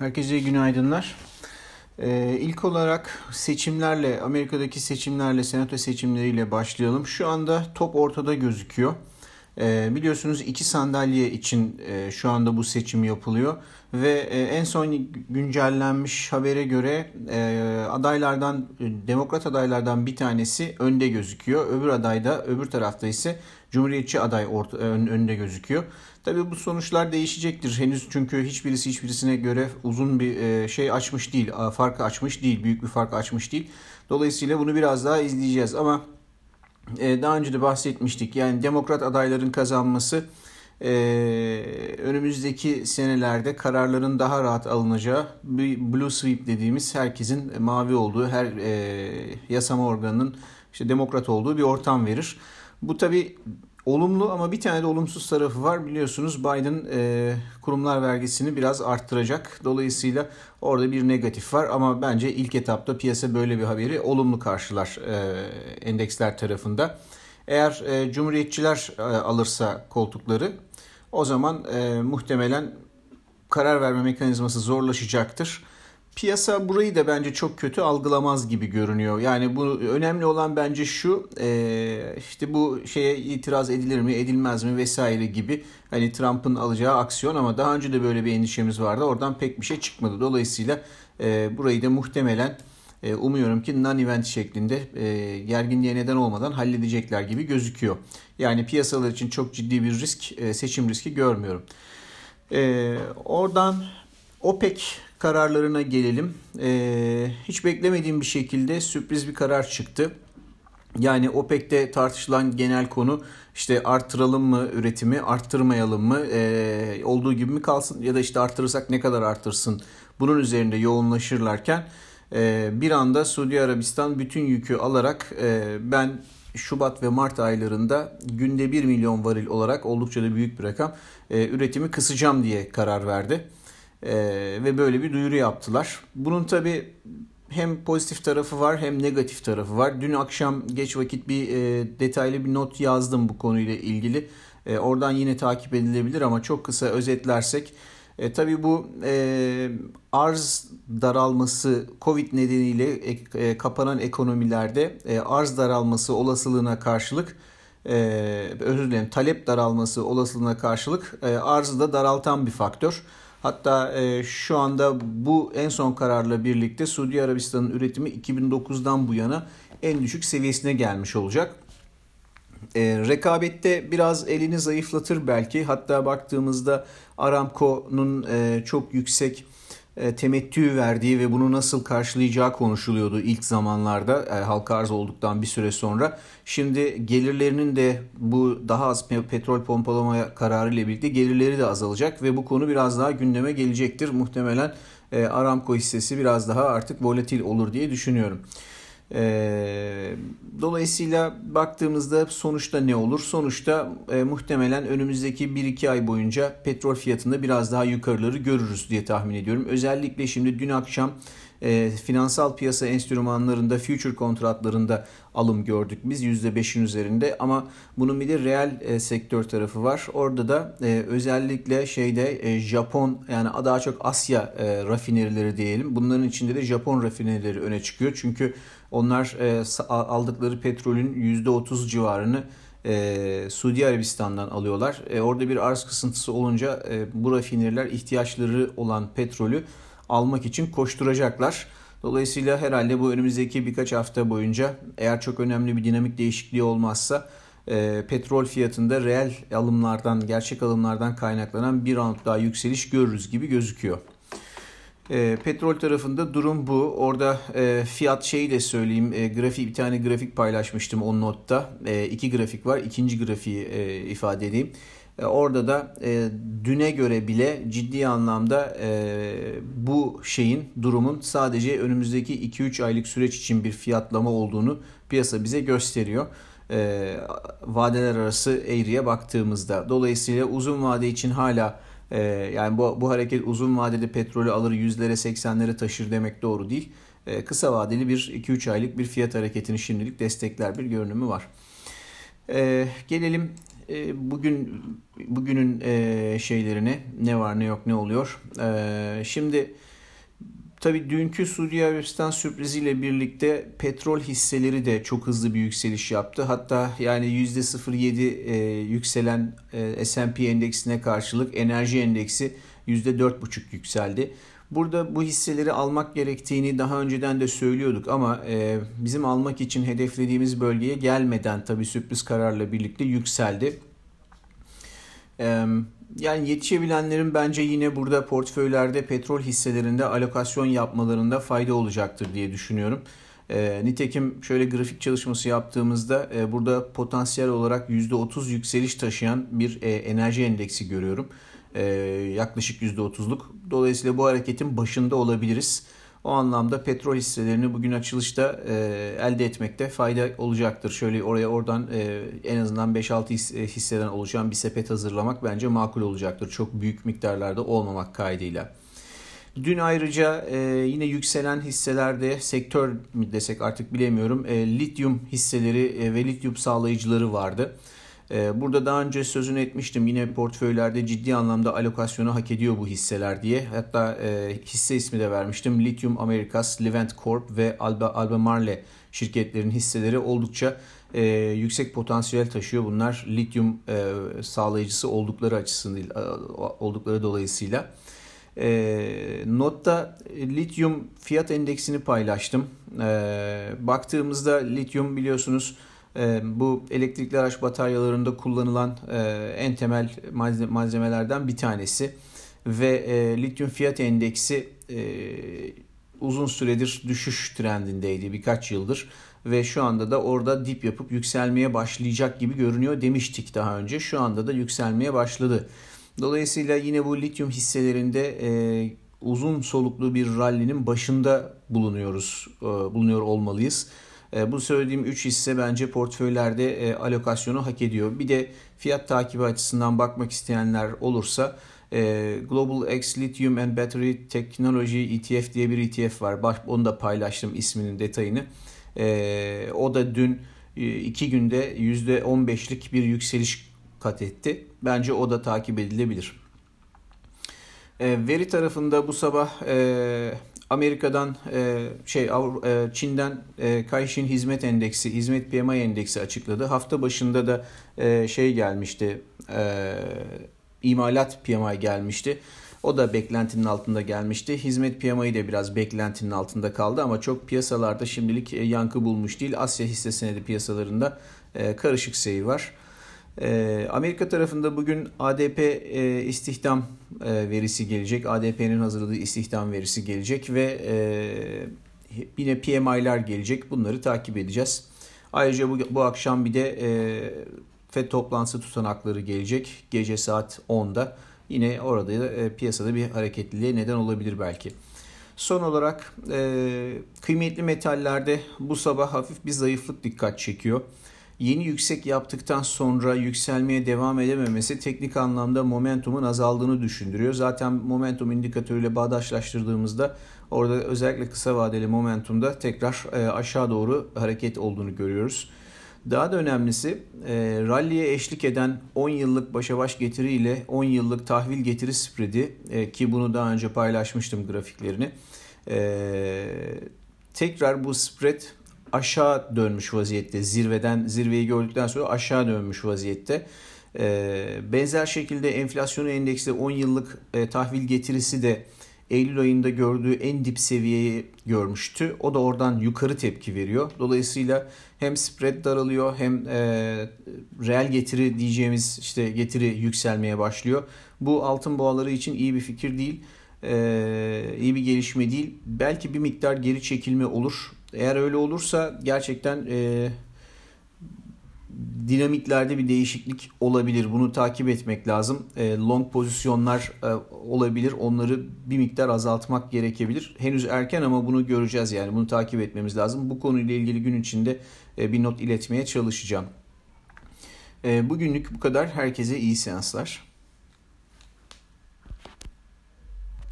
Herkese günaydınlar. Ee, ilk olarak seçimlerle, Amerika'daki seçimlerle, senato seçimleriyle başlayalım. Şu anda top ortada gözüküyor. Ee, biliyorsunuz iki sandalye için e, şu anda bu seçim yapılıyor. Ve e, en son güncellenmiş habere göre e, adaylardan, demokrat adaylardan bir tanesi önde gözüküyor. Öbür aday da, öbür tarafta ise Cumhuriyetçi aday orta, ön, önde gözüküyor. Tabii bu sonuçlar değişecektir henüz çünkü hiçbirisi hiçbirisine göre uzun bir e, şey açmış değil, farkı açmış değil, büyük bir fark açmış değil. Dolayısıyla bunu biraz daha izleyeceğiz ama e, daha önce de bahsetmiştik. Yani demokrat adayların kazanması e, önümüzdeki senelerde kararların daha rahat alınacağı bir blue sweep dediğimiz herkesin mavi olduğu, her yasama organının işte demokrat olduğu bir ortam verir. Bu tabi olumlu ama bir tane de olumsuz tarafı var. Biliyorsunuz Biden e, kurumlar vergisini biraz arttıracak. Dolayısıyla orada bir negatif var ama bence ilk etapta piyasa böyle bir haberi olumlu karşılar e, endeksler tarafında. Eğer e, cumhuriyetçiler e, alırsa koltukları o zaman e, muhtemelen karar verme mekanizması zorlaşacaktır. Piyasa burayı da bence çok kötü algılamaz gibi görünüyor. Yani bu önemli olan bence şu e, işte bu şeye itiraz edilir mi edilmez mi vesaire gibi hani Trump'ın alacağı aksiyon ama daha önce de böyle bir endişemiz vardı. Oradan pek bir şey çıkmadı. Dolayısıyla e, burayı da muhtemelen e, umuyorum ki non-event şeklinde e, gerginliğe neden olmadan halledecekler gibi gözüküyor. Yani piyasalar için çok ciddi bir risk, e, seçim riski görmüyorum. E, oradan OPEC kararlarına gelelim. Ee, hiç beklemediğim bir şekilde sürpriz bir karar çıktı. Yani OPEC'te tartışılan genel konu işte arttıralım mı üretimi, arttırmayalım mı, ee, olduğu gibi mi kalsın ya da işte arttırırsak ne kadar arttırsın bunun üzerinde yoğunlaşırlarken e, bir anda Suudi Arabistan bütün yükü alarak e, ben Şubat ve Mart aylarında günde 1 milyon varil olarak oldukça da büyük bir rakam e, üretimi kısacağım diye karar verdi. E, ve böyle bir duyuru yaptılar. Bunun tabi hem pozitif tarafı var hem negatif tarafı var. Dün akşam geç vakit bir e, detaylı bir not yazdım bu konuyla ilgili. E, oradan yine takip edilebilir ama çok kısa özetlersek. E, tabii bu e, arz daralması Covid nedeniyle e, e, kapanan ekonomilerde e, arz daralması olasılığına karşılık e, özür dilerim talep daralması olasılığına karşılık e, arzı da daraltan bir faktör. Hatta e, şu anda bu en son kararla birlikte Suudi Arabistan'ın üretimi 2009'dan bu yana en düşük seviyesine gelmiş olacak. E, rekabette biraz elini zayıflatır belki. Hatta baktığımızda Aramco'nun e, çok yüksek temettü verdiği ve bunu nasıl karşılayacağı konuşuluyordu ilk zamanlarda e, halka arz olduktan bir süre sonra. Şimdi gelirlerinin de bu daha az petrol pompalama kararı ile birlikte gelirleri de azalacak ve bu konu biraz daha gündeme gelecektir. Muhtemelen e, Aramco hissesi biraz daha artık volatil olur diye düşünüyorum. E, dolayısıyla baktığımızda sonuçta ne olur? Sonuçta e, muhtemelen önümüzdeki 1-2 ay boyunca petrol fiyatında biraz daha yukarıları görürüz diye tahmin ediyorum. Özellikle şimdi dün akşam e, finansal piyasa enstrümanlarında, future kontratlarında alım gördük biz %5'in üzerinde ama bunun bir de reel e, sektör tarafı var. Orada da e, özellikle şeyde e, Japon yani daha çok Asya e, rafinerileri diyelim. Bunların içinde de Japon rafinerileri öne çıkıyor. Çünkü onlar e, aldıkları petrolün %30 civarını e, Suudi Arabistan'dan alıyorlar. E, orada bir arz kısıntısı olunca e, bu rafineriler ihtiyaçları olan petrolü almak için koşturacaklar. Dolayısıyla herhalde bu önümüzdeki birkaç hafta boyunca eğer çok önemli bir dinamik değişikliği olmazsa e, petrol fiyatında reel alımlardan, gerçek alımlardan kaynaklanan bir round daha yükseliş görürüz gibi gözüküyor. E, petrol tarafında durum bu. Orada e, fiyat şeyi de söyleyeyim. E, grafik bir tane grafik paylaşmıştım o notta. E, iki grafik var. İkinci grafiği e, ifade edeyim. E, orada da e, düne göre bile ciddi anlamda e, bu şeyin durumun sadece önümüzdeki 2-3 aylık süreç için bir fiyatlama olduğunu piyasa bize gösteriyor. E, vadeler arası eğriye baktığımızda. Dolayısıyla uzun vade için hala e, yani bu, bu hareket uzun vadede petrolü alır yüzlere 80'lere taşır demek doğru değil. E, kısa vadeli bir 2-3 aylık bir fiyat hareketini şimdilik destekler bir görünümü var. E, gelelim e, bugün bugünün e, şeylerine ne var ne yok ne oluyor. E, şimdi Tabii dünkü Suudi Arabistan sürpriziyle birlikte petrol hisseleri de çok hızlı bir yükseliş yaptı. Hatta yani %07 e, yükselen e, S&P endeksine karşılık enerji endeksi %4,5 yükseldi. Burada bu hisseleri almak gerektiğini daha önceden de söylüyorduk ama e, bizim almak için hedeflediğimiz bölgeye gelmeden tabii sürpriz kararla birlikte yükseldi. E, yani yetişebilenlerin bence yine burada portföylerde petrol hisselerinde alokasyon yapmalarında fayda olacaktır diye düşünüyorum. E, nitekim şöyle grafik çalışması yaptığımızda e, burada potansiyel olarak %30 yükseliş taşıyan bir e, enerji endeksi görüyorum. E, yaklaşık %30'luk. Dolayısıyla bu hareketin başında olabiliriz. O anlamda petrol hisselerini bugün açılışta e, elde etmekte fayda olacaktır. Şöyle oraya oradan e, en azından 5-6 e, hisseden oluşan bir sepet hazırlamak bence makul olacaktır. Çok büyük miktarlarda olmamak kaydıyla. Dün ayrıca e, yine yükselen hisselerde sektör mi desek artık bilemiyorum e, lityum hisseleri e, ve lityum sağlayıcıları vardı. Ee, burada daha önce sözünü etmiştim yine portföylerde ciddi anlamda alokasyonu hak ediyor bu hisseler diye. Hatta e, hisse ismi de vermiştim. Lithium Americas, Levent Corp ve Alba, Albemarle şirketlerin hisseleri oldukça e, yüksek potansiyel taşıyor. Bunlar lityum e, sağlayıcısı oldukları açısından e, oldukları dolayısıyla. E, notta lityum fiyat endeksini paylaştım. E, baktığımızda lityum biliyorsunuz bu elektrikli araç bataryalarında kullanılan e, en temel malzemelerden bir tanesi. Ve e, lityum fiyat endeksi e, uzun süredir düşüş trendindeydi birkaç yıldır. Ve şu anda da orada dip yapıp yükselmeye başlayacak gibi görünüyor demiştik daha önce. Şu anda da yükselmeye başladı. Dolayısıyla yine bu lityum hisselerinde uzun soluklu bir rallinin başında bulunuyoruz, bulunuyor olmalıyız. E, bu söylediğim 3 hisse bence portföylerde e, alokasyonu hak ediyor. Bir de fiyat takibi açısından bakmak isteyenler olursa e, Global X Lithium and Battery Technology ETF diye bir ETF var. Onu da paylaştım isminin detayını. O da dün iki günde %15'lik bir yükseliş kat etti. Bence o da takip edilebilir. Veri tarafında bu sabah Amerika'dan e, şey e, Çin'den e, Caixin Hizmet Endeksi, Hizmet PMI Endeksi açıkladı. Hafta başında da e, şey gelmişti. E, imalat PMI gelmişti. O da beklentinin altında gelmişti. Hizmet PMI de biraz beklentinin altında kaldı ama çok piyasalarda şimdilik e, yankı bulmuş değil. Asya hisse senedi piyasalarında e, karışık seyir var. Ee, Amerika tarafında bugün ADP e, istihdam e, verisi gelecek. ADP'nin hazırladığı istihdam verisi gelecek ve e, yine PMI'ler gelecek. Bunları takip edeceğiz. Ayrıca bu, bu akşam bir de FED toplantısı tutanakları gelecek. Gece saat 10'da. Yine orada da piyasada bir hareketliliğe neden olabilir belki. Son olarak kıymetli metallerde bu sabah hafif bir zayıflık dikkat çekiyor yeni yüksek yaptıktan sonra yükselmeye devam edememesi teknik anlamda momentumun azaldığını düşündürüyor. Zaten momentum indikatörüyle bağdaşlaştırdığımızda orada özellikle kısa vadeli momentumda tekrar e, aşağı doğru hareket olduğunu görüyoruz. Daha da önemlisi e, ralliye eşlik eden 10 yıllık başa baş getiri ile 10 yıllık tahvil getiri spreadi e, ki bunu daha önce paylaşmıştım grafiklerini. E, tekrar bu spread aşağı dönmüş vaziyette. Zirveden zirveyi gördükten sonra aşağı dönmüş vaziyette. Ee, benzer şekilde enflasyonu endeksli 10 yıllık e, tahvil getirisi de Eylül ayında gördüğü en dip seviyeyi görmüştü. O da oradan yukarı tepki veriyor. Dolayısıyla hem spread daralıyor hem e, reel getiri diyeceğimiz işte getiri yükselmeye başlıyor. Bu altın boğaları için iyi bir fikir değil. E, iyi bir gelişme değil. Belki bir miktar geri çekilme olur. Eğer öyle olursa gerçekten e, dinamiklerde bir değişiklik olabilir. Bunu takip etmek lazım. E, long pozisyonlar e, olabilir. Onları bir miktar azaltmak gerekebilir. Henüz erken ama bunu göreceğiz yani. Bunu takip etmemiz lazım. Bu konuyla ilgili gün içinde e, bir not iletmeye çalışacağım. E, bugünlük bu kadar. Herkese iyi seanslar.